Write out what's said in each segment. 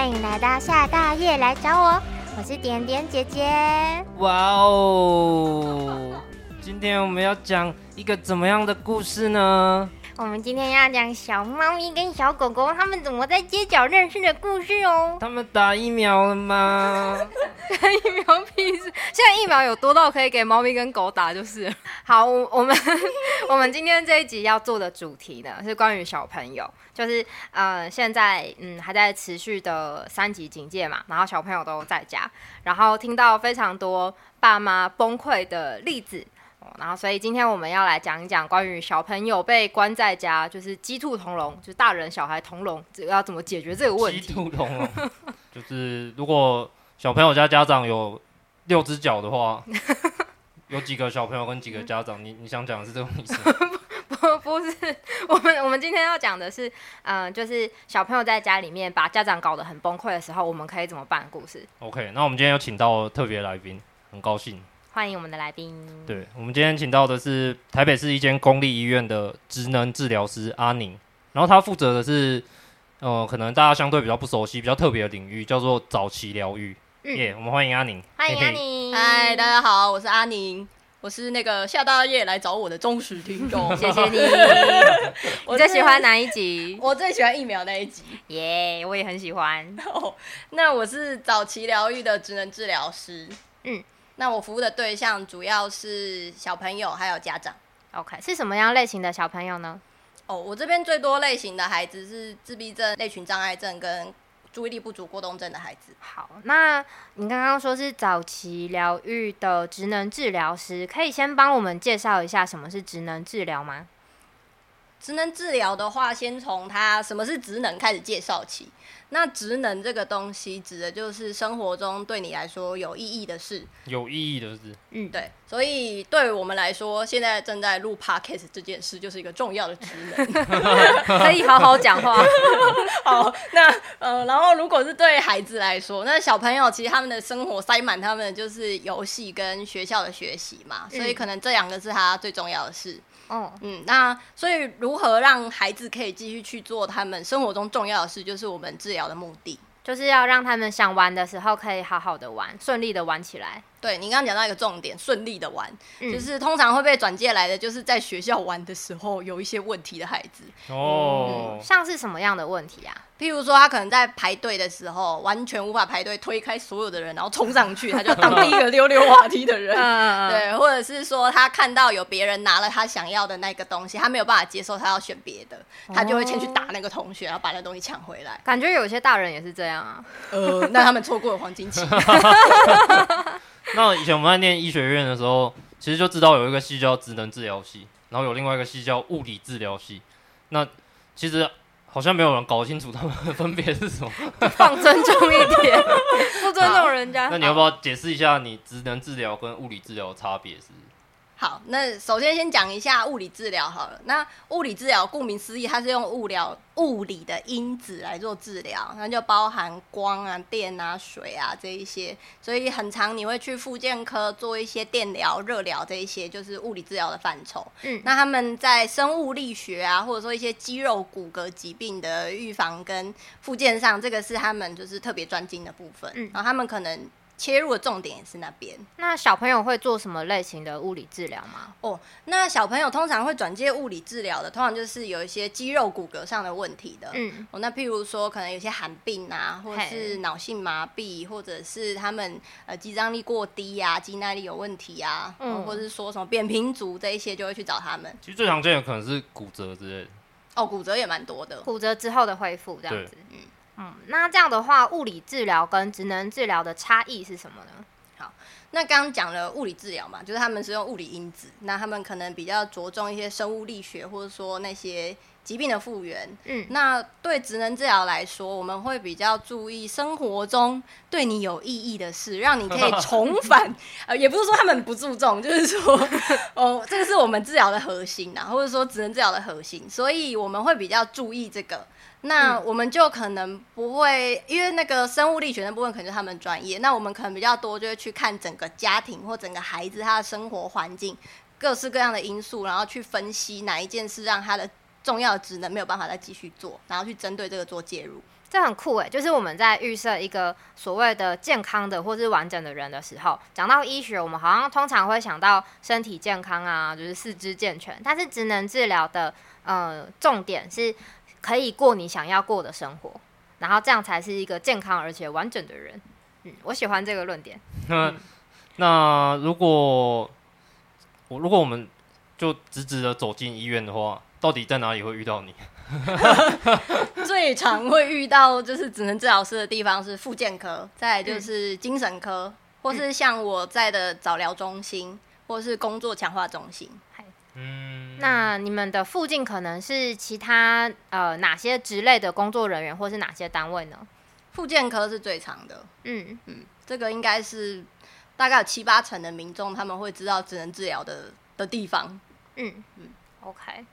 欢迎来到夏大夜来找我，我是点点姐姐。哇哦，今天我们要讲一个怎么样的故事呢？我们今天要讲小猫咪跟小狗狗他们怎么在街角认识的故事哦。他们打疫苗了吗？打疫苗屁事！现在疫苗有多到可以给猫咪跟狗打，就是。好，我们 我们今天这一集要做的主题呢，是关于小朋友，就是呃，现在嗯还在持续的三级警戒嘛，然后小朋友都在家，然后听到非常多爸妈崩溃的例子。然后，所以今天我们要来讲一讲关于小朋友被关在家，就是鸡兔同笼，就是大人小孩同笼，这个要怎么解决这个问题？鸡兔同笼，就是如果小朋友家家长有六只脚的话，有几个小朋友跟几个家长？你你想讲的是这种意思？不，不是，我们我们今天要讲的是，嗯、呃，就是小朋友在家里面把家长搞得很崩溃的时候，我们可以怎么办？故事。OK，那我们今天有请到特别来宾，很高兴。欢迎我们的来宾。对，我们今天请到的是台北市一间公立医院的职能治疗师阿宁，然后他负责的是，呃，可能大家相对比较不熟悉、比较特别的领域，叫做早期疗愈。嗯，我们欢迎阿宁。欢迎阿宁。嗨，大家好，我是阿宁，我是那个下大夜来找我的忠实听众。谢谢你。我最喜欢哪一集？我最喜欢疫苗那一集。耶，yeah, 我也很喜欢。Oh, 那我是早期疗愈的职能治疗师。嗯。那我服务的对象主要是小朋友还有家长。OK，是什么样类型的小朋友呢？哦，我这边最多类型的孩子是自闭症、类群障碍症跟注意力不足过动症的孩子。好，那你刚刚说是早期疗愈的职能治疗师，可以先帮我们介绍一下什么是职能治疗吗？职能治疗的话，先从它什么是职能开始介绍起。那职能这个东西，指的就是生活中对你来说有意义的事。有意义的事。嗯，对。所以对我们来说，现在正在录 podcast 这件事，就是一个重要的职能，可以好好讲话。好，那呃，然后如果是对孩子来说，那小朋友其实他们的生活塞满他们的就是游戏跟学校的学习嘛，所以可能这两个是他最重要的事。哦，嗯，那所以如何让孩子可以继续去做他们生活中重要的事，就是我们治疗的目的，就是要让他们想玩的时候可以好好的玩，顺利的玩起来。对，你刚刚讲到一个重点，顺利的玩，嗯、就是通常会被转借来的，就是在学校玩的时候有一些问题的孩子。哦、嗯，像是什么样的问题啊？譬如说，他可能在排队的时候完全无法排队，推开所有的人，然后冲上去，他就当第一个溜溜滑梯的人。对，或者是说，他看到有别人拿了他想要的那个东西，他没有办法接受，他要选别的，他就会先去打那个同学，然后把那东西抢回来。感觉有些大人也是这样啊。呃，那他们错过了黄金期。那以前我们在念医学院的时候，其实就知道有一个系叫职能治疗系，然后有另外一个系叫物理治疗系。那其实好像没有人搞清楚他们的分别是什么。放尊重一点，不尊重人家。那你要不要解释一下你职能治疗跟物理治疗的差别是？好，那首先先讲一下物理治疗好了。那物理治疗顾名思义，它是用物疗物理的因子来做治疗，那就包含光啊、电啊、水啊这一些。所以很常你会去复健科做一些电疗、热疗这一些，就是物理治疗的范畴。嗯，那他们在生物力学啊，或者说一些肌肉骨骼疾病的预防跟复健上，这个是他们就是特别专精的部分。嗯，然后他们可能。切入的重点也是那边。那小朋友会做什么类型的物理治疗吗？哦，那小朋友通常会转介物理治疗的，通常就是有一些肌肉骨骼上的问题的。嗯，哦，那譬如说可能有些寒病啊，或者是脑性麻痹，或者是他们呃肌张力过低啊，肌耐力有问题啊，嗯，或者是说什么扁平足这一些，就会去找他们。其实最常见的可能是骨折之类的。哦，骨折也蛮多的，骨折之后的恢复这样子。嗯。嗯，那这样的话，物理治疗跟职能治疗的差异是什么呢？好，那刚刚讲了物理治疗嘛，就是他们是用物理因子，那他们可能比较着重一些生物力学，或者说那些疾病的复原。嗯，那对职能治疗来说，我们会比较注意生活中对你有意义的事，让你可以 重返。呃，也不是说他们不注重，就是说，哦，这个是我们治疗的核心呐，或者说职能治疗的核心，所以我们会比较注意这个。那我们就可能不会，因为那个生物力学的部分可能就是他们专业。那我们可能比较多就会去看整个家庭或整个孩子他的生活环境，各式各样的因素，然后去分析哪一件事让他的重要的职能没有办法再继续做，然后去针对这个做介入。这很酷诶，就是我们在预设一个所谓的健康的或是完整的人的时候，讲到医学，我们好像通常会想到身体健康啊，就是四肢健全。但是职能治疗的呃重点是可以过你想要过的生活，然后这样才是一个健康而且完整的人。嗯，我喜欢这个论点。那、嗯、那如果我如果我们就直直的走进医院的话，到底在哪里会遇到你？最常会遇到就是只能治疗师的地方是复健科，再来就是精神科，嗯、或是像我在的早疗中心，或是工作强化中心。嗯，那你们的附近可能是其他呃哪些职类的工作人员，或是哪些单位呢？复健科是最长的。嗯嗯，这个应该是大概有七八成的民众他们会知道只能治疗的的地方。嗯嗯，OK。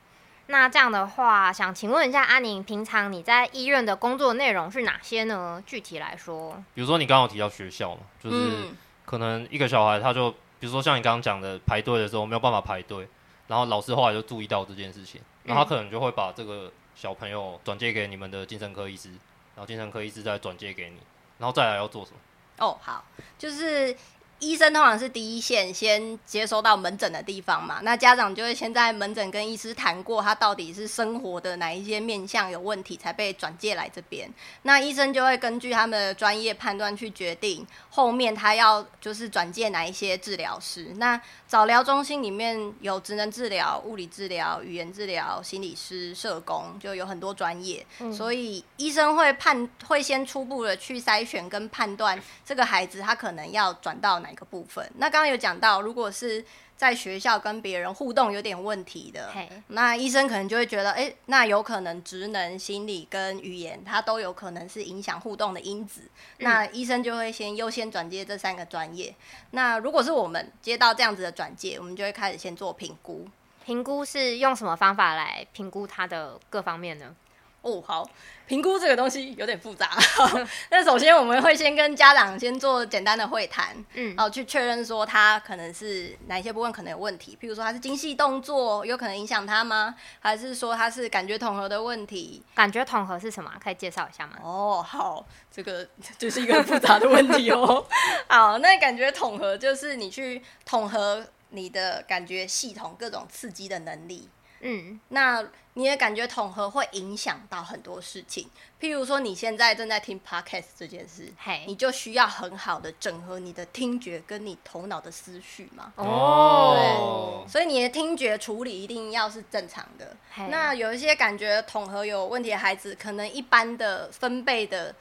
那这样的话，想请问一下阿宁，平常你在医院的工作内容是哪些呢？具体来说，比如说你刚刚有提到学校嘛，就是可能一个小孩他就，比如说像你刚刚讲的排队的时候没有办法排队，然后老师后来就注意到这件事情，然后他可能就会把这个小朋友转借给你们的精神科医师，然后精神科医师再转借给你，然后再来要做什么？哦，好，就是。医生通常是第一线，先接收到门诊的地方嘛。那家长就会先在门诊跟医师谈过，他到底是生活的哪一些面向有问题，才被转介来这边。那医生就会根据他们的专业判断去决定后面他要就是转介哪一些治疗师。那早疗中心里面有职能治疗、物理治疗、语言治疗、心理师、社工，就有很多专业，嗯、所以医生会判会先初步的去筛选跟判断这个孩子他可能要转到哪。哪个部分？那刚刚有讲到，如果是在学校跟别人互动有点问题的，那医生可能就会觉得，哎、欸，那有可能职能、心理跟语言，它都有可能是影响互动的因子。嗯、那医生就会先优先转接这三个专业。那如果是我们接到这样子的转介，我们就会开始先做评估。评估是用什么方法来评估它的各方面呢？哦，好，评估这个东西有点复杂。那首先我们会先跟家长先做简单的会谈，嗯，然后去确认说他可能是哪一些部分可能有问题，譬如说他是精细动作有可能影响他吗？还是说他是感觉统合的问题？感觉统合是什么？可以介绍一下吗？哦，好，这个 就是一个复杂的问题哦。好，那感觉统合就是你去统合你的感觉系统各种刺激的能力。嗯，那你也感觉统合会影响到很多事情，譬如说你现在正在听 podcast 这件事，嘿，你就需要很好的整合你的听觉跟你头脑的思绪嘛。哦，对，所以你的听觉处理一定要是正常的。嘿。那有一些感觉统合有问题的孩子，可能一般的分贝的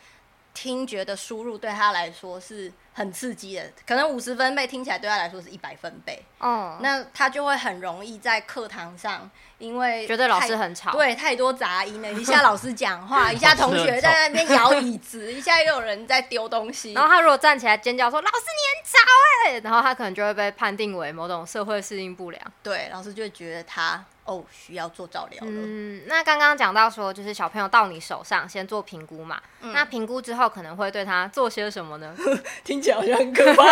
听觉的输入对他来说是很刺激的，可能五十分贝听起来对他来说是一百分贝。哦，那他就会很容易在课堂上。因为觉得老师很吵，对，太多杂音了。一下老师讲话，一下同学在那边摇椅子，一下又有人在丢东西。然后他如果站起来尖叫说：“老师你很吵哎、欸！”然后他可能就会被判定为某种社会适应不良。对，老师就会觉得他哦需要做照疗了。嗯，那刚刚讲到说，就是小朋友到你手上先做评估嘛。嗯、那评估之后可能会对他做些什么呢？听起来好像很可怕。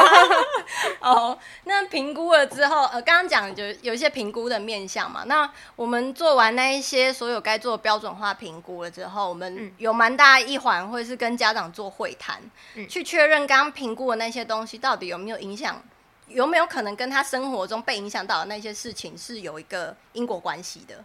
哦，那评估了之后，呃，刚刚讲就有一些评估的面向嘛。那我们做完那一些所有该做的标准化评估了之后，我们有蛮大一环会是跟家长做会谈，嗯、去确认刚刚评估的那些东西到底有没有影响，有没有可能跟他生活中被影响到的那些事情是有一个因果关系的。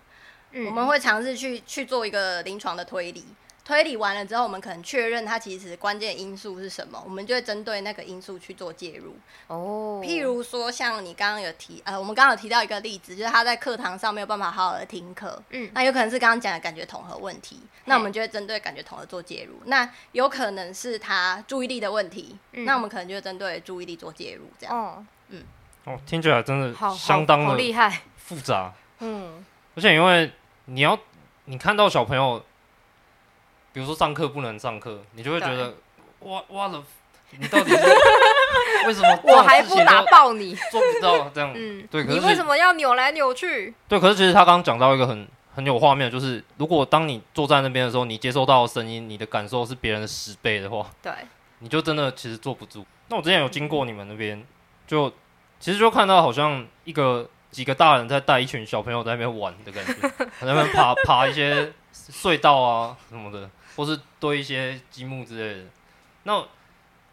嗯、我们会尝试去去做一个临床的推理。推理完了之后，我们可能确认它其实关键因素是什么，我们就会针对那个因素去做介入。哦，譬如说像你刚刚有提，呃，我们刚刚有提到一个例子，就是他在课堂上没有办法好好的听课，嗯，那有可能是刚刚讲的感觉统合问题，那我们就会针对感觉统合做介入。那有可能是他注意力的问题，嗯、那我们可能就会针对注意力做介入，这样。哦，嗯，哦，听起来真的相当的厉害、复杂。嗯，而且因为你要你看到小朋友。比如说上课不能上课，你就会觉得对哇哇了，你到底是 为什么？我还不打爆你，做不到这样。嗯，对。可是你为什么要扭来扭去？对，可是其实他刚刚讲到一个很很有画面，就是如果当你坐在那边的时候，你接收到的声音，你的感受是别人的十倍的话，对，你就真的其实坐不住。那我之前有经过你们那边，就其实就看到好像一个几个大人在带一群小朋友在那边玩的感觉，在那边爬爬一些。隧道啊什么的，或是堆一些积木之类的。那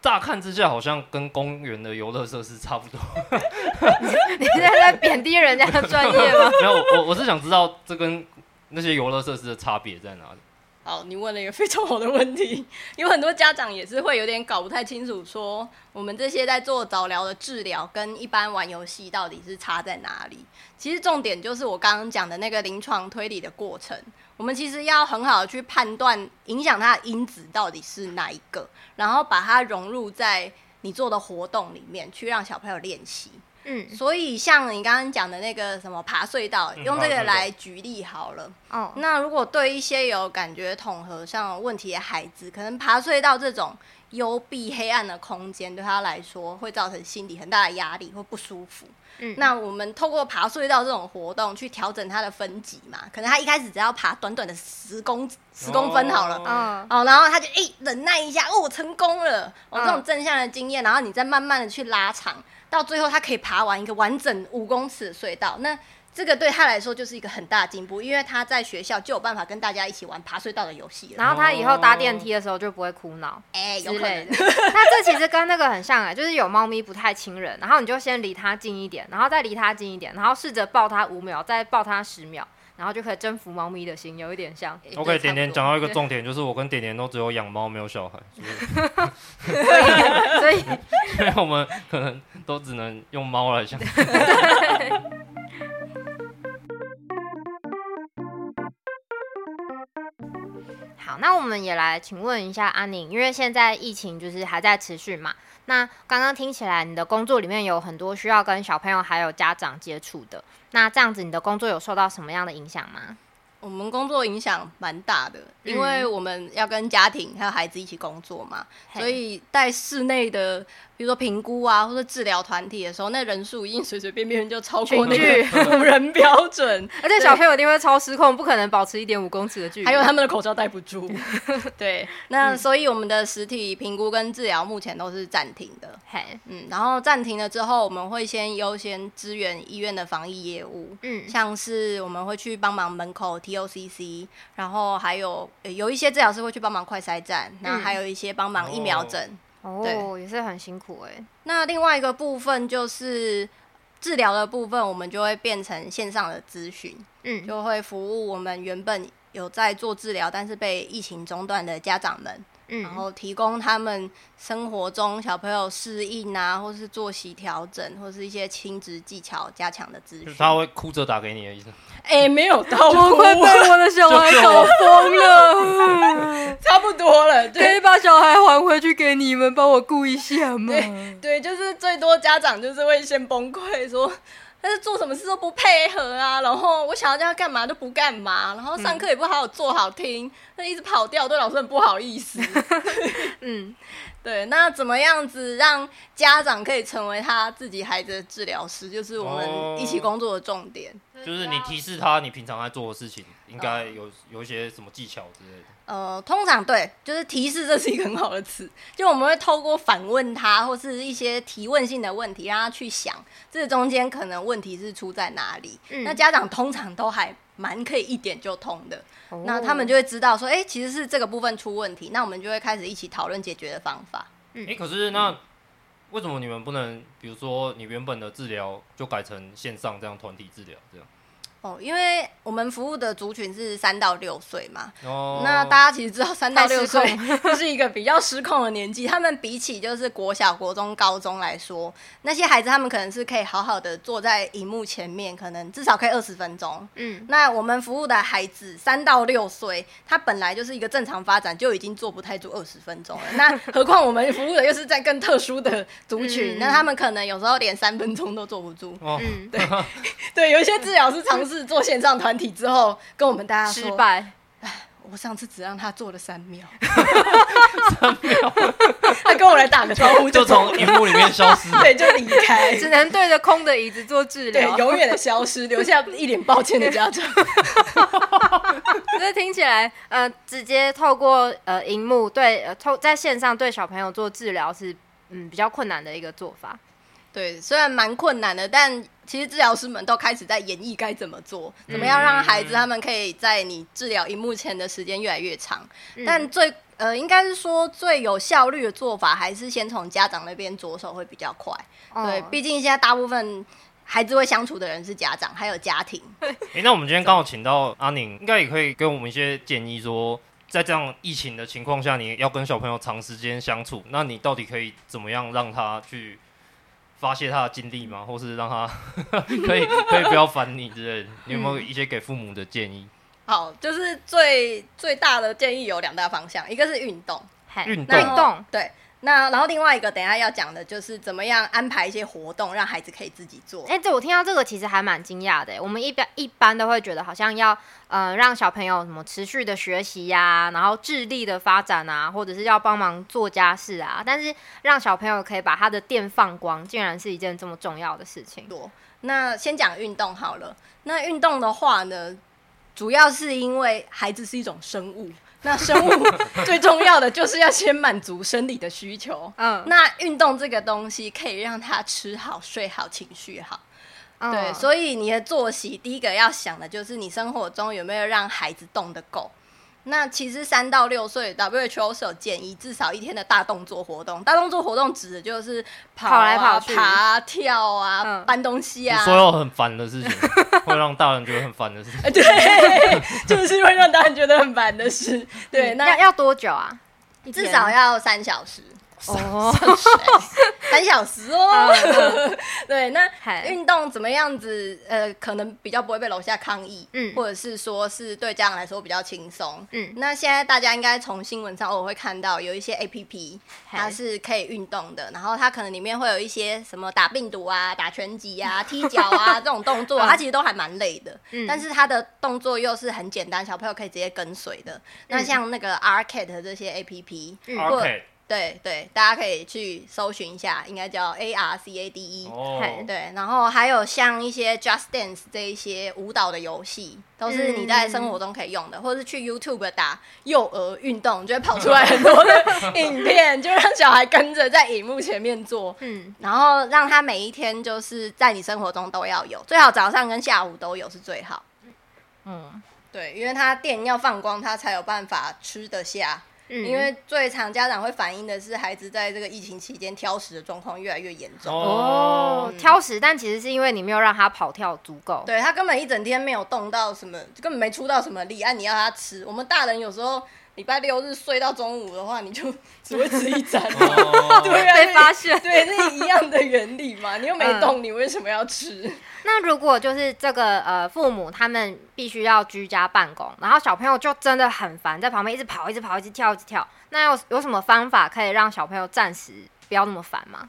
乍看之下，好像跟公园的游乐设施差不多。你现在在贬低人家的专业吗？没有，我我是想知道这跟那些游乐设施的差别在哪里。好，你问了一个非常好的问题。有很多家长也是会有点搞不太清楚，说我们这些在做早疗的治疗，跟一般玩游戏到底是差在哪里？其实重点就是我刚刚讲的那个临床推理的过程。我们其实要很好的去判断影响它的因子到底是哪一个，然后把它融入在你做的活动里面，去让小朋友练习。嗯，所以像你刚刚讲的那个什么爬隧道，嗯、用这个来举例好了。哦，那如果对一些有感觉统合上问题的孩子，可能爬隧道这种幽闭黑暗的空间，对他来说会造成心理很大的压力或不舒服。嗯，那我们透过爬隧道这种活动去调整他的分级嘛，可能他一开始只要爬短短的十公十公分好了，哦，哦，然后他就哎、欸、忍耐一下，哦，成功了，哦，这种正向的经验，然后你再慢慢的去拉长。到最后，他可以爬完一个完整五公尺的隧道，那这个对他来说就是一个很大的进步，因为他在学校就有办法跟大家一起玩爬隧道的游戏了。然后他以后搭电梯的时候就不会哭闹，哎、欸，有可能。那这其实跟那个很像哎，就是有猫咪不太亲人，然后你就先离它近一点，然后再离它近一点，然后试着抱它五秒，再抱它十秒。然后就可以征服猫咪的心，有一点像。OK，点点讲到一个重点，就是我跟点点都只有养猫没有小孩，所以所以 所以我们可能都只能用猫来讲。好，那我们也来请问一下阿宁，因为现在疫情就是还在持续嘛。那刚刚听起来，你的工作里面有很多需要跟小朋友还有家长接触的，那这样子你的工作有受到什么样的影响吗？我们工作影响蛮大的，因为我们要跟家庭还有孩子一起工作嘛，嗯、所以在室内的。比如说评估啊，或者治疗团体的时候，那人数已经随随便便就超过那个五 人标准，而且小朋友一定会超失控，不可能保持一点五公尺的距离，还有他们的口罩戴不住。对，那所以我们的实体评估跟治疗目前都是暂停的。嘿，嗯，然后暂停了之后，我们会先优先支援医院的防疫业务，嗯，像是我们会去帮忙门口 TOCC，然后还有有一些治疗师会去帮忙快筛站，然后还有一些帮忙疫苗诊。哦哦，也是很辛苦哎。那另外一个部分就是治疗的部分，我们就会变成线上的咨询，嗯，就会服务我们原本有在做治疗，但是被疫情中断的家长们。嗯，然后提供他们生活中小朋友适应啊，或是作息调整，或是一些亲职技巧加强的咨询。他会哭着打给你的意思？哎、欸，没有到哭，我会被我的小孩多了，可以把小孩还回去给你们，帮我顾一下吗？对，对，就是最多家长就是会先崩溃说。他是做什么事都不配合啊，然后我想要叫他干嘛都不干嘛，然后上课也不好好做好听，他、嗯、一直跑掉，对老师很不好意思。嗯，对，那怎么样子让家长可以成为他自己孩子的治疗师，就是我们一起工作的重点。哦、就是你提示他，你平常在做的事情，应该有有一些什么技巧之类的。呃，通常对，就是提示，这是一个很好的词。就我们会透过反问他，或是一些提问性的问题，让他去想这中间可能问题是出在哪里。嗯、那家长通常都还蛮可以一点就通的，哦、那他们就会知道说，哎、欸，其实是这个部分出问题。那我们就会开始一起讨论解决的方法。哎、欸，可是那为什么你们不能，比如说你原本的治疗就改成线上这样团体治疗这样？哦，因为我们服务的族群是三到六岁嘛，哦，那大家其实知道三到六岁 就是一个比较失控的年纪。他们比起就是国小、国中、高中来说，那些孩子他们可能是可以好好的坐在荧幕前面，可能至少可以二十分钟。嗯，那我们服务的孩子三到六岁，他本来就是一个正常发展，就已经坐不太住二十分钟了。那何况我们服务的又是在更特殊的族群，嗯、那他们可能有时候连三分钟都坐不住。哦，嗯，对，对，有一些治疗师尝试。是做线上团体之后，跟我们大家说失败。我上次只让他做了三秒，三秒，他跟我来打个招呼，就从荧幕里面消失，对，就离开，只能对着空的椅子做治疗，对，永远的消失，留下一脸抱歉的家长。这听起来，呃，直接透过呃荧幕对呃透在线上对小朋友做治疗是嗯比较困难的一个做法。对，虽然蛮困难的，但其实治疗师们都开始在演绎该怎么做，怎么样让孩子他们可以在你治疗荧幕前的时间越来越长。嗯、但最呃，应该是说最有效率的做法，还是先从家长那边着手会比较快。哦、对，毕竟现在大部分孩子会相处的人是家长，还有家庭。哎、欸，那我们今天刚好请到阿宁，应该也可以给我们一些建议说。在这样疫情的情况下，你要跟小朋友长时间相处，那你到底可以怎么样让他去发泄他的精力吗？或是让他 可以可以不要烦你之类的？你有没有一些给父母的建议？好，就是最最大的建议有两大方向，一个是运动，运动，运动，对。那然后另外一个，等一下要讲的就是怎么样安排一些活动，让孩子可以自己做。哎、欸，对，我听到这个其实还蛮惊讶的。我们一般一般都会觉得好像要呃让小朋友什么持续的学习呀、啊，然后智力的发展啊，或者是要帮忙做家事啊，但是让小朋友可以把他的电放光，竟然是一件这么重要的事情。多。那先讲运动好了。那运动的话呢，主要是因为孩子是一种生物。那生物 最重要的就是要先满足生理的需求。嗯，那运动这个东西可以让他吃好、睡好、情绪好。嗯、对，所以你的作息第一个要想的就是你生活中有没有让孩子动得够。那其实三到六岁，WHO 是有建议至少一天的大动作活动。大动作活动指的就是跑、啊、跑来跑去、爬、跳啊、嗯、搬东西啊，所有很烦的事情，会让大人觉得很烦的事情。对，就是会让大人觉得很烦的事。对，那要要多久啊？至少要三小时。哦，三小时哦。对，那运动怎么样子？呃，可能比较不会被楼下抗议，嗯，或者是说是对家长来说比较轻松，嗯。那现在大家应该从新闻上偶尔会看到有一些 APP，它是可以运动的，然后它可能里面会有一些什么打病毒啊、打拳击啊、踢脚啊这种动作，它其实都还蛮累的，嗯。但是它的动作又是很简单，小朋友可以直接跟随的。那像那个 Arcade 这些 APP，嗯，Arcade。对对，大家可以去搜寻一下，应该叫 A R C A D E。哦。对，然后还有像一些 Just Dance 这一些舞蹈的游戏，都是你在生活中可以用的，嗯、或者是去 YouTube 打幼儿运动，就会跑出来很多的影片，就让小孩跟着在荧幕前面做。嗯。然后让他每一天就是在你生活中都要有，最好早上跟下午都有是最好。嗯。对，因为他电要放光，他才有办法吃得下。嗯，因为最常家长会反映的是孩子在这个疫情期间挑食的状况越来越严重。哦，嗯、挑食，但其实是因为你没有让他跑跳足够，对，他根本一整天没有动到什么，根本没出到什么力，啊，你要他吃，我们大人有时候。礼拜六日睡到中午的话，你就 只会吃一餐，对啊，被发现，对，那一样的原理嘛，你又没动，你为什么要吃？嗯、那如果就是这个呃，父母他们必须要居家办公，然后小朋友就真的很烦，在旁边一直跑，一直跑，一直跳，一直跳，那有有什么方法可以让小朋友暂时不要那么烦吗？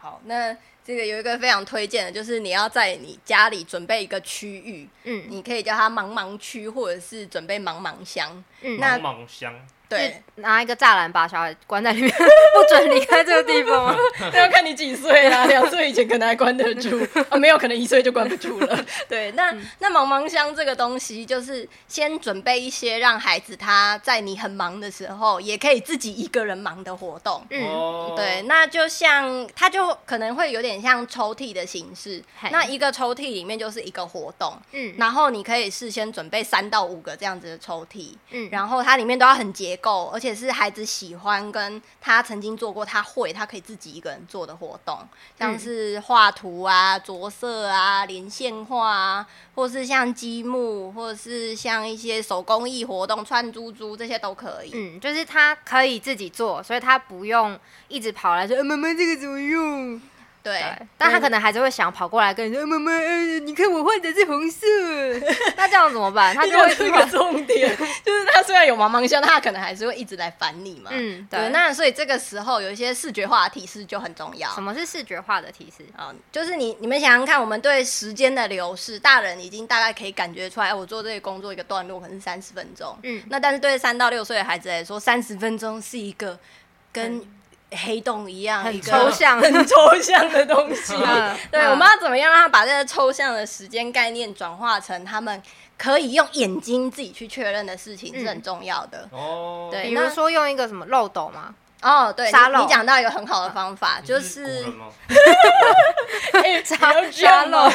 好，那。这个有一个非常推荐的，就是你要在你家里准备一个区域，嗯，你可以叫它茫茫区，或者是准备茫茫箱，嗯，那茫茫箱。对，拿一个栅栏把小孩关在里面，不准离开这个地方。那 要看你几岁啦，两岁以前可能还关得住，啊，没有可能一岁就关不住了。对，那、嗯、那茫茫箱这个东西，就是先准备一些让孩子他在你很忙的时候，也可以自己一个人忙的活动。嗯，对，那就像它就可能会有点像抽屉的形式，那一个抽屉里面就是一个活动。嗯，然后你可以事先准备三到五个这样子的抽屉。嗯，然后它里面都要很结。够，而且是孩子喜欢，跟他曾经做过，他会，他可以自己一个人做的活动，像是画图啊、着色啊、连线画啊，或是像积木，或者是像一些手工艺活动、串珠珠这些都可以。嗯，就是他可以自己做，所以他不用一直跑来说：“妈妈，这个怎么用？”对，但他可能还是会想跑过来跟你说：“妈妈，呃，你看我换的是红色。”那这样怎么办？他就会这个重点，就是他虽然有茫茫箱，他可能还是会一直来烦你嘛。嗯，对。那所以这个时候有一些视觉化的提示就很重要。什么是视觉化的提示？啊，就是你你们想想看，我们对时间的流逝，大人已经大概可以感觉出来，我做这个工作一个段落可能是三十分钟。嗯，那但是对三到六岁的孩子来说，三十分钟是一个跟、嗯黑洞一样，很抽象、很抽象的东西。对，我们要怎么样让他把这个抽象的时间概念转化成他们可以用眼睛自己去确认的事情，是很重要的。哦，对，比如说用一个什么漏斗吗？哦，对，沙漏，你讲到一个很好的方法，就是 沙沙漏。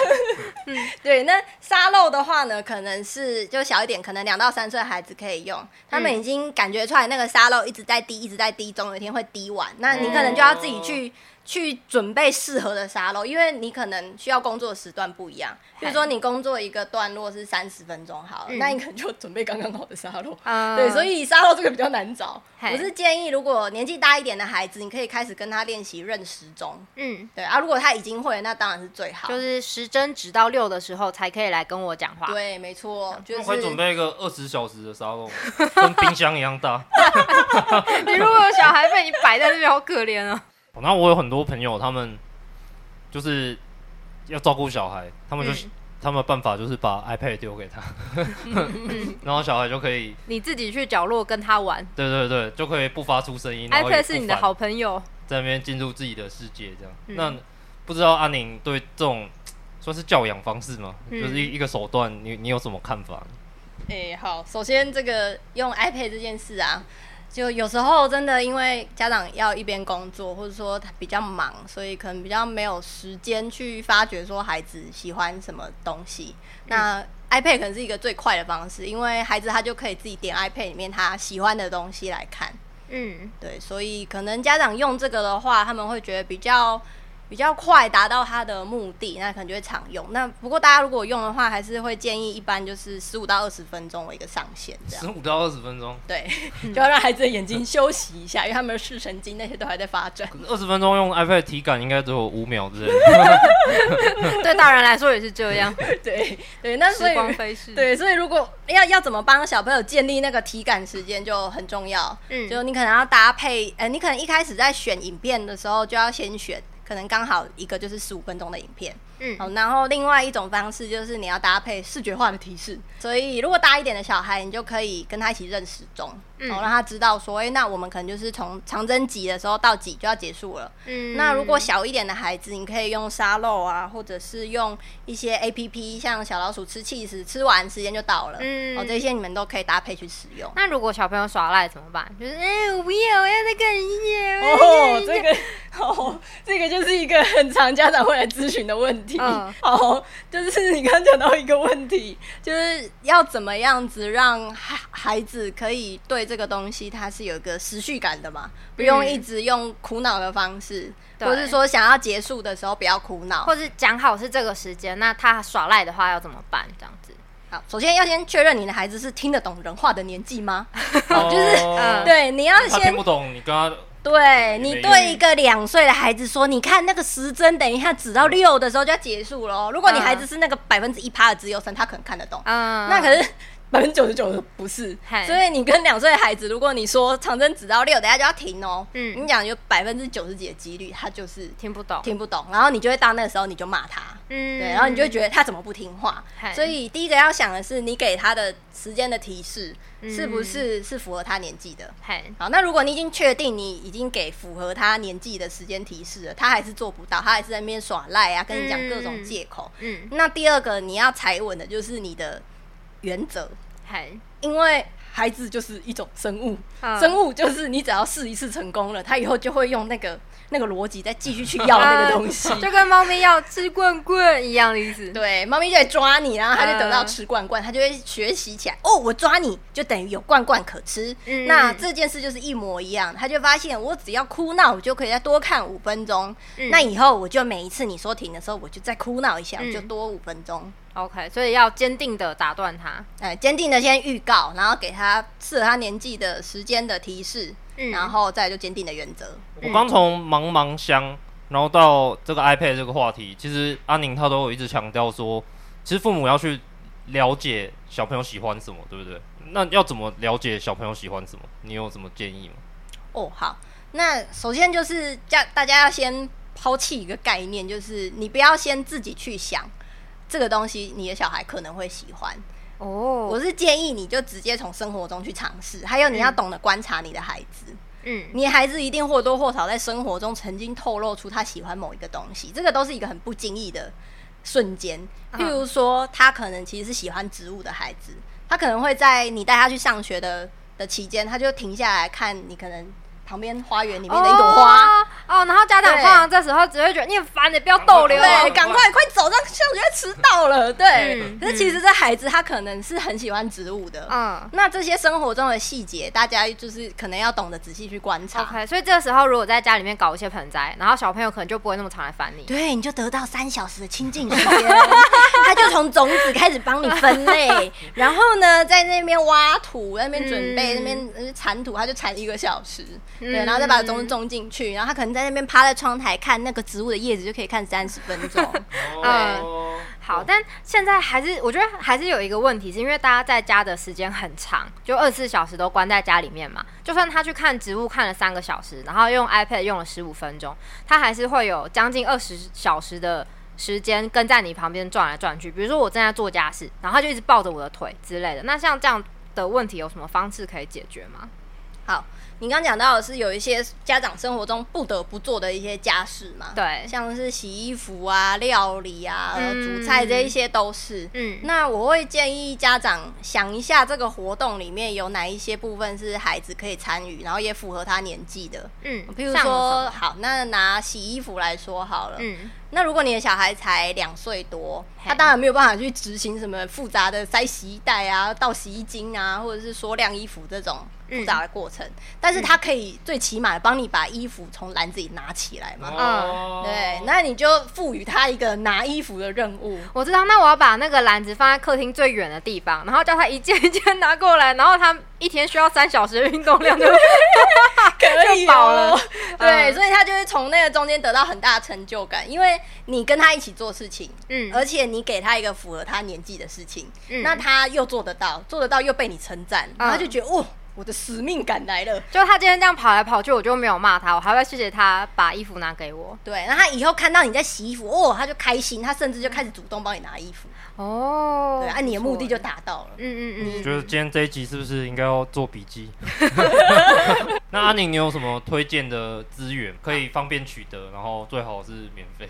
嗯，对，那沙漏的话呢，可能是就小一点，可能两到三岁孩子可以用，他们已经感觉出来那个沙漏一直在滴，一直在滴，总有一天会滴完，那你可能就要自己去。去准备适合的沙漏，因为你可能需要工作的时段不一样。比如说你工作一个段落是三十分钟，好了，嗯、那你可能就准备刚刚好的沙漏。嗯、对，所以沙漏这个比较难找。我是建议，如果年纪大一点的孩子，你可以开始跟他练习认时钟。嗯，对啊，如果他已经会，那当然是最好。就是时针指到六的时候才可以来跟我讲话。对，没错。就是会准备一个二十小时的沙漏，跟冰箱一样大。你如果有小孩被你摆在那边，好可怜啊。然后我有很多朋友，他们就是要照顾小孩，他们就、嗯、他们的办法就是把 iPad 丢给他，然后小孩就可以你自己去角落跟他玩。对对对，就可以不发出声音。iPad 是你的好朋友，在那边进入自己的世界，这样。嗯、那不知道阿宁对这种算是教养方式吗？嗯、就是一一个手段，你你有什么看法？哎、欸，好，首先这个用 iPad 这件事啊。就有时候真的因为家长要一边工作，或者说他比较忙，所以可能比较没有时间去发掘说孩子喜欢什么东西。嗯、那 iPad 可能是一个最快的方式，因为孩子他就可以自己点 iPad 里面他喜欢的东西来看。嗯，对，所以可能家长用这个的话，他们会觉得比较。比较快达到它的目的，那可能就会常用。那不过大家如果用的话，还是会建议一般就是十五到二十分钟为一个上限，这样。十五到二十分钟。对，就要让孩子的眼睛休息一下，因为他们的视神经那些都还在发展。二十分钟用 iPad 体感应该只有五秒之类的。对大人来说也是这样。对对，那所以光飞逝。对，所以如果要要怎么帮小朋友建立那个体感时间就很重要。嗯，就你可能要搭配，呃，你可能一开始在选影片的时候就要先选。可能刚好一个就是十五分钟的影片。嗯，好，然后另外一种方式就是你要搭配视觉化的提示，所以如果大一点的小孩，你就可以跟他一起认时钟，嗯，让他知道说，哎，那我们可能就是从长征几的时候到几就要结束了。嗯，那如果小一点的孩子，你可以用沙漏啊，或者是用一些 APP，像小老鼠吃气时，吃完时间就到了。嗯，哦，这些你们都可以搭配去使用。那如果小朋友耍赖怎么办？就是，哎，我不要，我要再看一下。哦，这个，哦，这个就是一个很常家长会来咨询的问题。嗯，好。就是你刚刚讲到一个问题，就是要怎么样子让孩孩子可以对这个东西，它是有一个持续感的嘛？不用一直用苦恼的方式，嗯、或是说想要结束的时候不要苦恼，或是讲好是这个时间，那他耍赖的话要怎么办？这样子，好，首先要先确认你的孩子是听得懂人话的年纪吗？好，就是、嗯、对，你要先听不懂，你跟他。对，你对一个两岁的孩子说，你看那个时针，等一下指到六的时候就要结束了。如果你孩子是那个百分之一趴的自由生，他可能看得懂。嗯，那可是百分之九十九的不是。所以你跟两岁的孩子，如果你说长征指到六，等下就要停哦。嗯，你讲有百分之九十几的几率，他就是听不懂，听不懂。然后你就会到那个时候，你就骂他。嗯，对，然后你就会觉得他怎么不听话。所以第一个要想的是，你给他的时间的提示。是不是是符合他年纪的？好，那如果你已经确定你已经给符合他年纪的时间提示了，他还是做不到，他还是在那边耍赖啊，跟你讲各种借口。嗯，那第二个你要踩稳的就是你的原则，因为孩子就是一种生物，生物就是你只要试一次成功了，他以后就会用那个。那个逻辑再继续去要 那个东西，就跟猫咪要吃罐罐一样的意思。对，猫咪就会抓你，然后它就得到吃罐罐，它就会学习起来。哦，我抓你就等于有罐罐可吃。嗯，那这件事就是一模一样，他就发现我只要哭闹，我就可以再多看五分钟。嗯，那以后我就每一次你说停的时候，我就再哭闹一下，我就多五分钟。OK，所以要坚定的打断他。哎，坚定的先预告，然后给他适合他年纪的时间的提示。嗯然后再就坚定的原则。我刚从茫茫乡，然后到这个 iPad 这个话题，其实阿宁他都有一直强调说，其实父母要去了解小朋友喜欢什么，对不对？那要怎么了解小朋友喜欢什么？你有什么建议吗？哦，好，那首先就是叫大家要先抛弃一个概念，就是你不要先自己去想这个东西，你的小孩可能会喜欢。哦，我是建议你就直接从生活中去尝试，还有你要懂得观察你的孩子。嗯，你孩子一定或多或少在生活中曾经透露出他喜欢某一个东西，这个都是一个很不经意的瞬间。譬如说，他可能其实是喜欢植物的孩子，他可能会在你带他去上学的的期间，他就停下来看你可能旁边花园里面的一朵花。哦，哦，然后家长通常这时候只会觉得你很烦，你不要逗留，对，赶快快走，这样像我觉得迟到了。对，嗯、可是其实这孩子他可能是很喜欢植物的，嗯，那这些生活中的细节，大家就是可能要懂得仔细去观察。OK，所以这个时候如果在家里面搞一些盆栽，然后小朋友可能就不会那么常来烦你，对，你就得到三小时的亲近时间，他就从种子开始帮你分类，然后呢，在那边挖土，在那边准备，嗯、那边铲土，他就铲一个小时。对，然后再把它种种进去，然后他可能在那边趴在窗台看那个植物的叶子，就可以看三十分钟。嗯，好，但现在还是我觉得还是有一个问题，是因为大家在家的时间很长，就二十四小时都关在家里面嘛。就算他去看植物看了三个小时，然后用 iPad 用了十五分钟，他还是会有将近二十小时的时间跟在你旁边转来转去。比如说我正在做家事，然后他就一直抱着我的腿之类的。那像这样的问题有什么方式可以解决吗？好。你刚讲到的是有一些家长生活中不得不做的一些家事嘛？对，像是洗衣服啊、料理啊、嗯、煮菜这一些都是。嗯，那我会建议家长想一下，这个活动里面有哪一些部分是孩子可以参与，然后也符合他年纪的。嗯，比如说，好，那拿洗衣服来说好了。嗯，那如果你的小孩才两岁多，他当然没有办法去执行什么复杂的塞洗衣袋啊、倒洗衣精啊，或者是说晾衣服这种。复杂的过程，嗯、但是他可以最起码帮你把衣服从篮子里拿起来嘛。嗯，对，那你就赋予他一个拿衣服的任务。我知道，那我要把那个篮子放在客厅最远的地方，然后叫他一件一件拿过来，然后他一天需要三小时的运动量就 可以饱了。对，所以他就会从那个中间得到很大的成就感，因为你跟他一起做事情，嗯，而且你给他一个符合他年纪的事情，嗯，那他又做得到，做得到又被你称赞，然后他就觉得哦。我的使命感来了，就他今天这样跑来跑去，我就没有骂他，我还会谢谢他把衣服拿给我。对，那他以后看到你在洗衣服，哦，他就开心，他甚至就开始主动帮你拿衣服。哦，对，啊，你的目的就达到了。嗯嗯嗯。我觉得今天这一集是不是应该要做笔记？那阿宁，你有什么推荐的资源可以方便取得？然后最好是免费。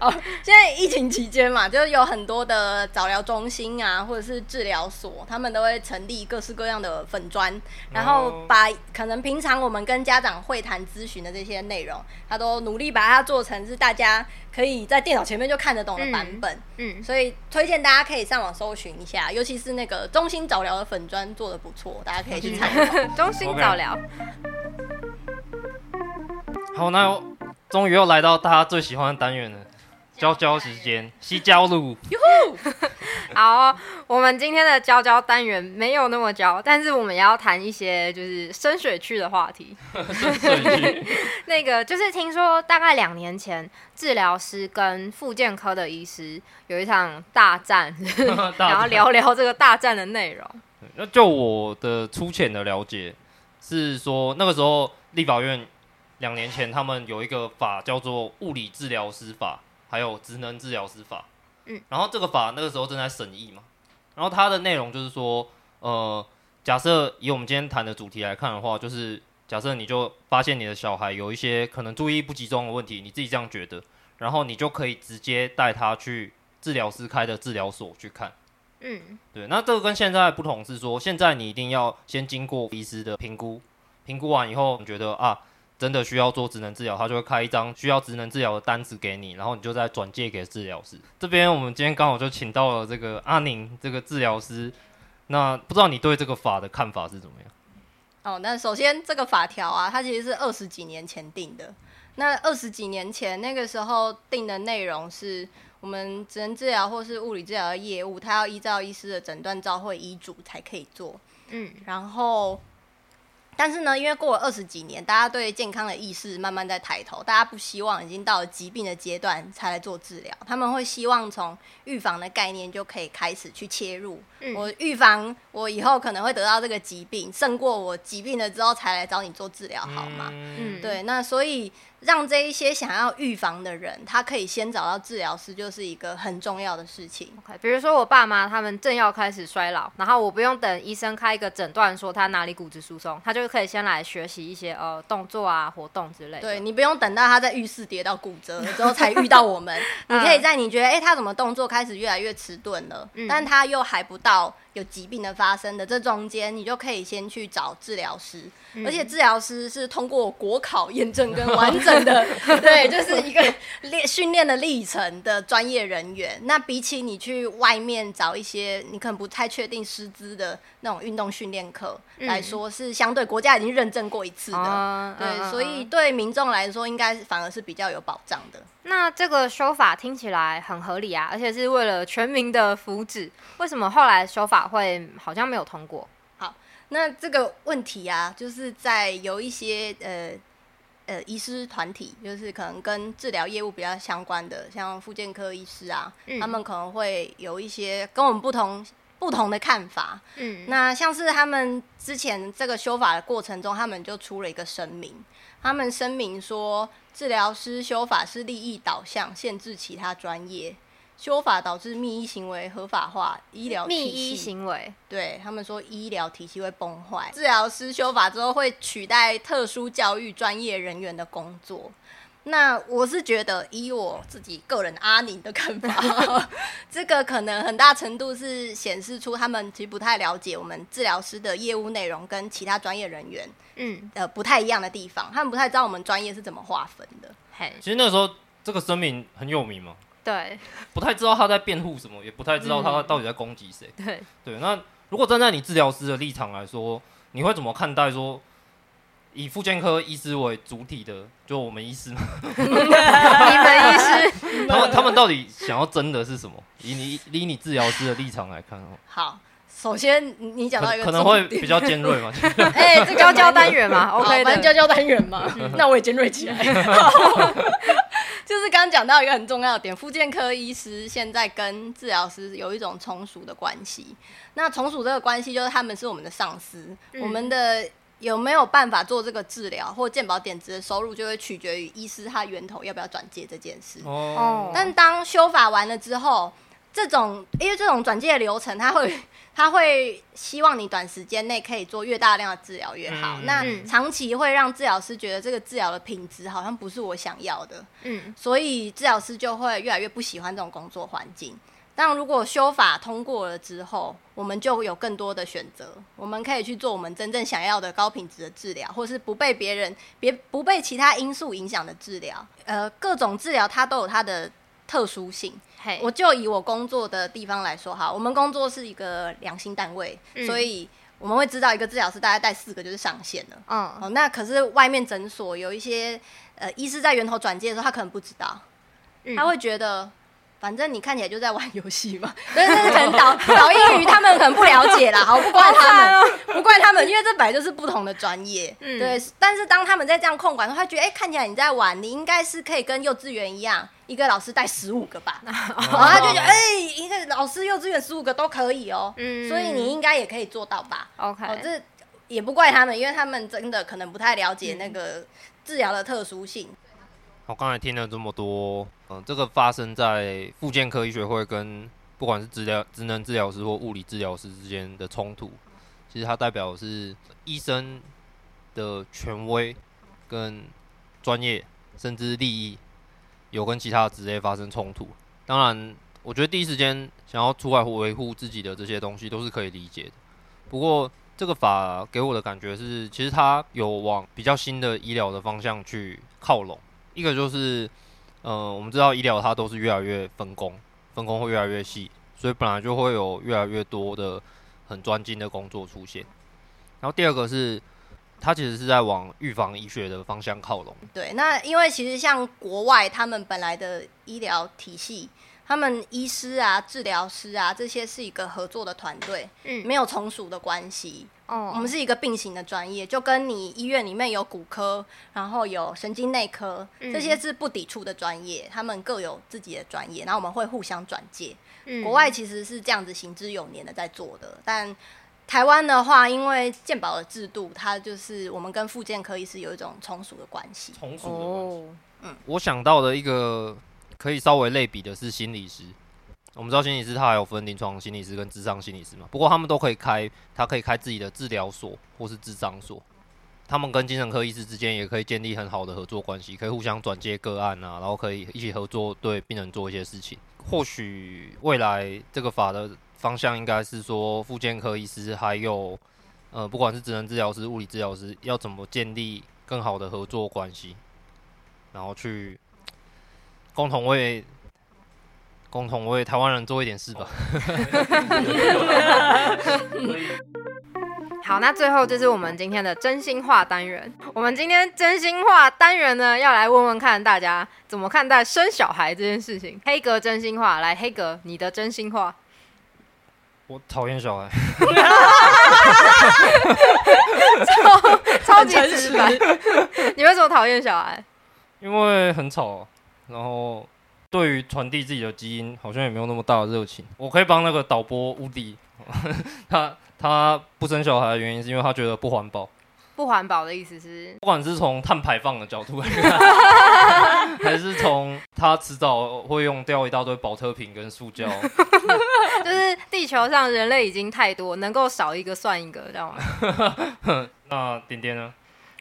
哦，现在疫情期间嘛，就是有很多的早疗中心啊，或者是治疗所，他们都会成立各式各样的粉砖，然后把可能平常我们跟家长会谈咨询的这些内容，他都努力把它做成是大家可以在电脑前面就看得懂的版本。嗯，嗯，所以推荐大家可以上网搜寻一下，尤其是那个中心早疗的粉砖做的不错，大家可以去参考。中心早疗。好，那终于又来到大家最喜欢的单元了。教教时间，西郊路。好、哦，我们今天的交交单元没有那么教，但是我们也要谈一些就是深水区的话题。那个就是听说大概两年前，治疗师跟复健科的医师有一场 大战，然后聊聊这个大战的内容。那就我的粗浅的了解是说，那个时候立法院两年前他们有一个法叫做物理治疗师法。还有职能治疗师法，嗯，然后这个法那个时候正在审议嘛，然后它的内容就是说，呃，假设以我们今天谈的主题来看的话，就是假设你就发现你的小孩有一些可能注意力不集中的问题，你自己这样觉得，然后你就可以直接带他去治疗师开的治疗所去看，嗯，对，那这个跟现在不同是说，现在你一定要先经过医师的评估，评估完以后你觉得啊。真的需要做职能治疗，他就会开一张需要职能治疗的单子给你，然后你就再转借给治疗师。这边我们今天刚好就请到了这个阿宁这个治疗师，那不知道你对这个法的看法是怎么样？哦，那首先这个法条啊，它其实是二十几年前定的。那二十几年前那个时候定的内容是，我们职能治疗或是物理治疗的业务，它要依照医师的诊断照会医嘱才可以做。嗯，然后。但是呢，因为过了二十几年，大家对健康的意识慢慢在抬头，大家不希望已经到了疾病的阶段才来做治疗，他们会希望从预防的概念就可以开始去切入。嗯、我预防我以后可能会得到这个疾病，胜过我疾病了之后才来找你做治疗，好吗？嗯，对，那所以。让这一些想要预防的人，他可以先找到治疗师，就是一个很重要的事情。比如说我爸妈他们正要开始衰老，然后我不用等医生开一个诊断说他哪里骨质疏松，他就可以先来学习一些呃动作啊活动之类的。对，你不用等到他在浴室跌到骨折了之后才遇到我们，你可以在你觉得哎、欸、他怎么动作开始越来越迟钝了，嗯、但他又还不到有疾病的发生的，这中间你就可以先去找治疗师，嗯、而且治疗师是通过国考验证跟完整的，对，就是一个练训练的历程的专业人员。那比起你去外面找一些你可能不太确定师资的那种运动训练课来说，是相对国家已经认证过一次的，嗯、对，嗯、所以对民众来说，应该反而是比较有保障的。那这个修法听起来很合理啊，而且是为了全民的福祉。为什么后来修法会好像没有通过？好，那这个问题啊，就是在有一些呃呃医师团体，就是可能跟治疗业务比较相关的，像复健科医师啊，嗯、他们可能会有一些跟我们不同不同的看法。嗯，那像是他们之前这个修法的过程中，他们就出了一个声明，他们声明说。治疗师修法是利益导向，限制其他专业。修法导致密医行为合法化，医疗密医行为，对他们说医疗体系会崩坏。治疗师修法之后会取代特殊教育专业人员的工作。那我是觉得，以我自己个人阿宁的看法，这个可能很大程度是显示出他们其实不太了解我们治疗师的业务内容跟其他专业人员，嗯，呃，不太一样的地方，他们不太知道我们专业是怎么划分的。嘿，其实那时候这个声明很有名嘛，对，不太知道他在辩护什么，也不太知道他到底在攻击谁。对。对，那如果站在你治疗师的立场来说，你会怎么看待说？以复健科医师为主体的，就我们医师嘛，你们医师，他们他们到底想要争的是什么？以你以你治疗师的立场来看哦，好，首先你讲到一个可能会比较尖锐嘛，哎、欸，这教教单元嘛，OK 反正教教单元嘛，那我也尖锐起来。就是刚刚讲到一个很重要的点，复健科医师现在跟治疗师有一种从属的关系。那从属这个关系，就是他们是我们的上司，嗯、我们的。有没有办法做这个治疗，或健保点值的收入，就会取决于医师他源头要不要转介这件事。哦。但当修法完了之后，这种因为这种转介的流程，他会他会希望你短时间内可以做越大量的治疗越好。嗯、那长期会让治疗师觉得这个治疗的品质好像不是我想要的。嗯。所以治疗师就会越来越不喜欢这种工作环境。但如果修法通过了之后，我们就有更多的选择，我们可以去做我们真正想要的高品质的治疗，或是不被别人别不被其他因素影响的治疗。呃，各种治疗它都有它的特殊性。我就以我工作的地方来说哈，我们工作是一个良心单位，嗯、所以我们会知道一个治疗师大概带四个就是上限了。嗯，哦，那可是外面诊所有一些呃医师在源头转介的时候，他可能不知道，嗯、他会觉得。反正你看起来就在玩游戏嘛，但是可能导 导英语他们可能不了解啦，好，不怪他们，不怪他们，因为这本来就是不同的专业，嗯，对。但是当他们在这样控管的话，他觉得哎、欸，看起来你在玩，你应该是可以跟幼稚园一样，一个老师带十五个吧，然后他就觉得哎、欸，一个老师幼稚园十五个都可以哦、喔，嗯，所以你应该也可以做到吧？OK，哦，这也不怪他们，因为他们真的可能不太了解那个治疗的特殊性。我刚才听了这么多，嗯、呃，这个发生在复健科医学会跟不管是治疗职能治疗师或物理治疗师之间的冲突，其实它代表的是医生的权威跟专业甚至利益有跟其他职业发生冲突。当然，我觉得第一时间想要出来维护自己的这些东西都是可以理解的。不过，这个法给我的感觉是，其实它有往比较新的医疗的方向去靠拢。一个就是，呃，我们知道医疗它都是越来越分工，分工会越来越细，所以本来就会有越来越多的很专精的工作出现。然后第二个是，它其实是在往预防医学的方向靠拢。对，那因为其实像国外他们本来的医疗体系。他们医师啊、治疗师啊，这些是一个合作的团队，嗯，没有从属的关系。哦，我们是一个并行的专业，就跟你医院里面有骨科，然后有神经内科，这些是不抵触的专业，他们各有自己的专业，然后我们会互相转介。嗯，国外其实是这样子行之有年的在做的，但台湾的话，因为健保的制度，它就是我们跟复健科医师有一种从属的关系。从属的关系。哦，嗯，我想到的一个。可以稍微类比的是心理师，我们知道心理师他还有分临床心理师跟智商心理师嘛，不过他们都可以开，他可以开自己的治疗所或是智商所，他们跟精神科医师之间也可以建立很好的合作关系，可以互相转接个案啊，然后可以一起合作对病人做一些事情。或许未来这个法的方向应该是说，复健科医师还有呃，不管是职能治疗师、物理治疗师，要怎么建立更好的合作关系，然后去共同为共同为台湾人做一点事吧。好，那最后就是我们今天的真心话单元。我们今天真心话单元呢，要来问问看大家怎么看待生小孩这件事情。黑格真心话，来，黑格，你的真心话。我讨厌小孩。超超级直白。你为什么讨厌小孩？因为很吵，然后对于传递自己的基因，好像也没有那么大的热情。我可以帮那个导播乌迪，他。他不生小孩的原因是因为他觉得不环保。不环保的意思是，不管是从碳排放的角度来 看，还是从它迟早会用掉一大堆保特瓶跟塑胶，就是地球上人类已经太多，能够少一个算一个，知道吗？那点点呢？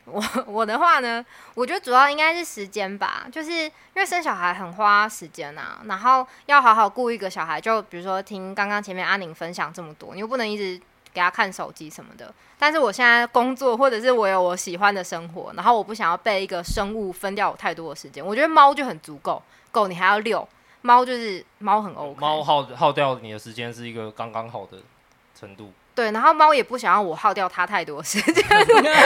我我的话呢，我觉得主要应该是时间吧，就是因为生小孩很花时间啊，然后要好好顾一个小孩，就比如说听刚刚前面阿宁分享这么多，你又不能一直。给他看手机什么的，但是我现在工作，或者是我有我喜欢的生活，然后我不想要被一个生物分掉我太多的时间。我觉得猫就很足够，狗你还要遛，猫就是猫很 OK。猫耗耗掉你的时间是一个刚刚好的程度。对，然后猫也不想要我耗掉它太多时间，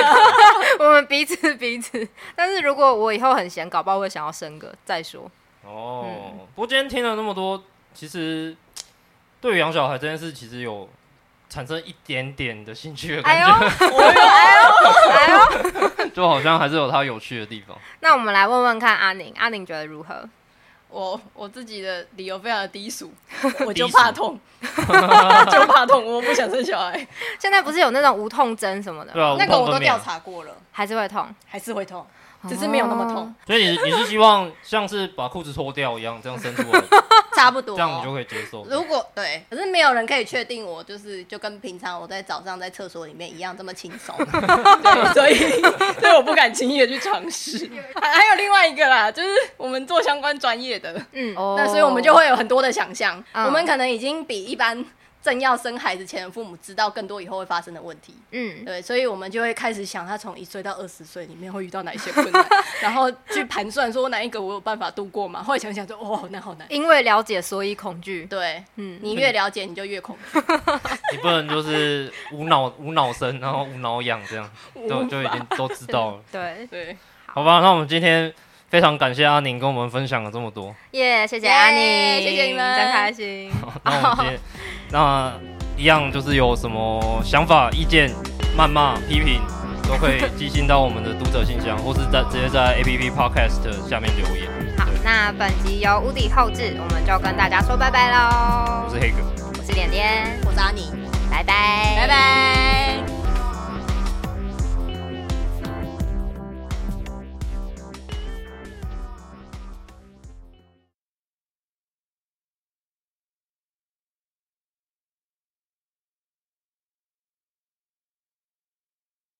我们彼此彼此。但是如果我以后很闲，搞不好会想要生个再说。哦，嗯、不过今天听了那么多，其实对于养小孩这件事，其实有。产生一点点的兴趣的感觉，哎呦，哎呦，哎呦，就好像还是有它有趣的地方。那我们来问问看阿宁，阿宁觉得如何？我我自己的理由非常的低俗，我就怕痛，就怕痛，我不想生小孩。现在不是有那种无痛针什么的？对啊，那个我都调查过了，还是会痛，还是会痛。只是没有那么痛，所以你你是希望像是把裤子脱掉一样这样伸出来，差不多，这样你就可以接受。如果对，可是没有人可以确定我就是就跟平常我在早上在厕所里面一样这么轻松，对，所以所以我不敢轻易的去尝试。还还有另外一个啦，就是我们做相关专业的，嗯，那所以我们就会有很多的想象，我们可能已经比一般。正要生孩子前的父母知道更多以后会发生的问题，嗯，对，所以我们就会开始想他从一岁到二十岁里面会遇到哪一些困难，然后去盘算说哪一个我有办法度过嘛。后来想想说，哦，那好难。因为了解，所以恐惧。对，嗯，你越了解，你就越恐惧。你不能就是无脑无脑生，然后无脑养这样，就就已经都知道了。对对，好吧，那我们今天。非常感谢阿宁跟我们分享了这么多，耶！谢谢阿宁，谢谢你们，真开心。那我们今天，那一样就是有什么想法、意见、谩骂、批评，都可以寄信到我们的读者信箱，或是在直接在 APP Podcast 下面留言。好，那本集由屋底后置，我们就跟大家说拜拜喽。我是黑哥，我是点点，我是阿宁，拜拜，拜拜。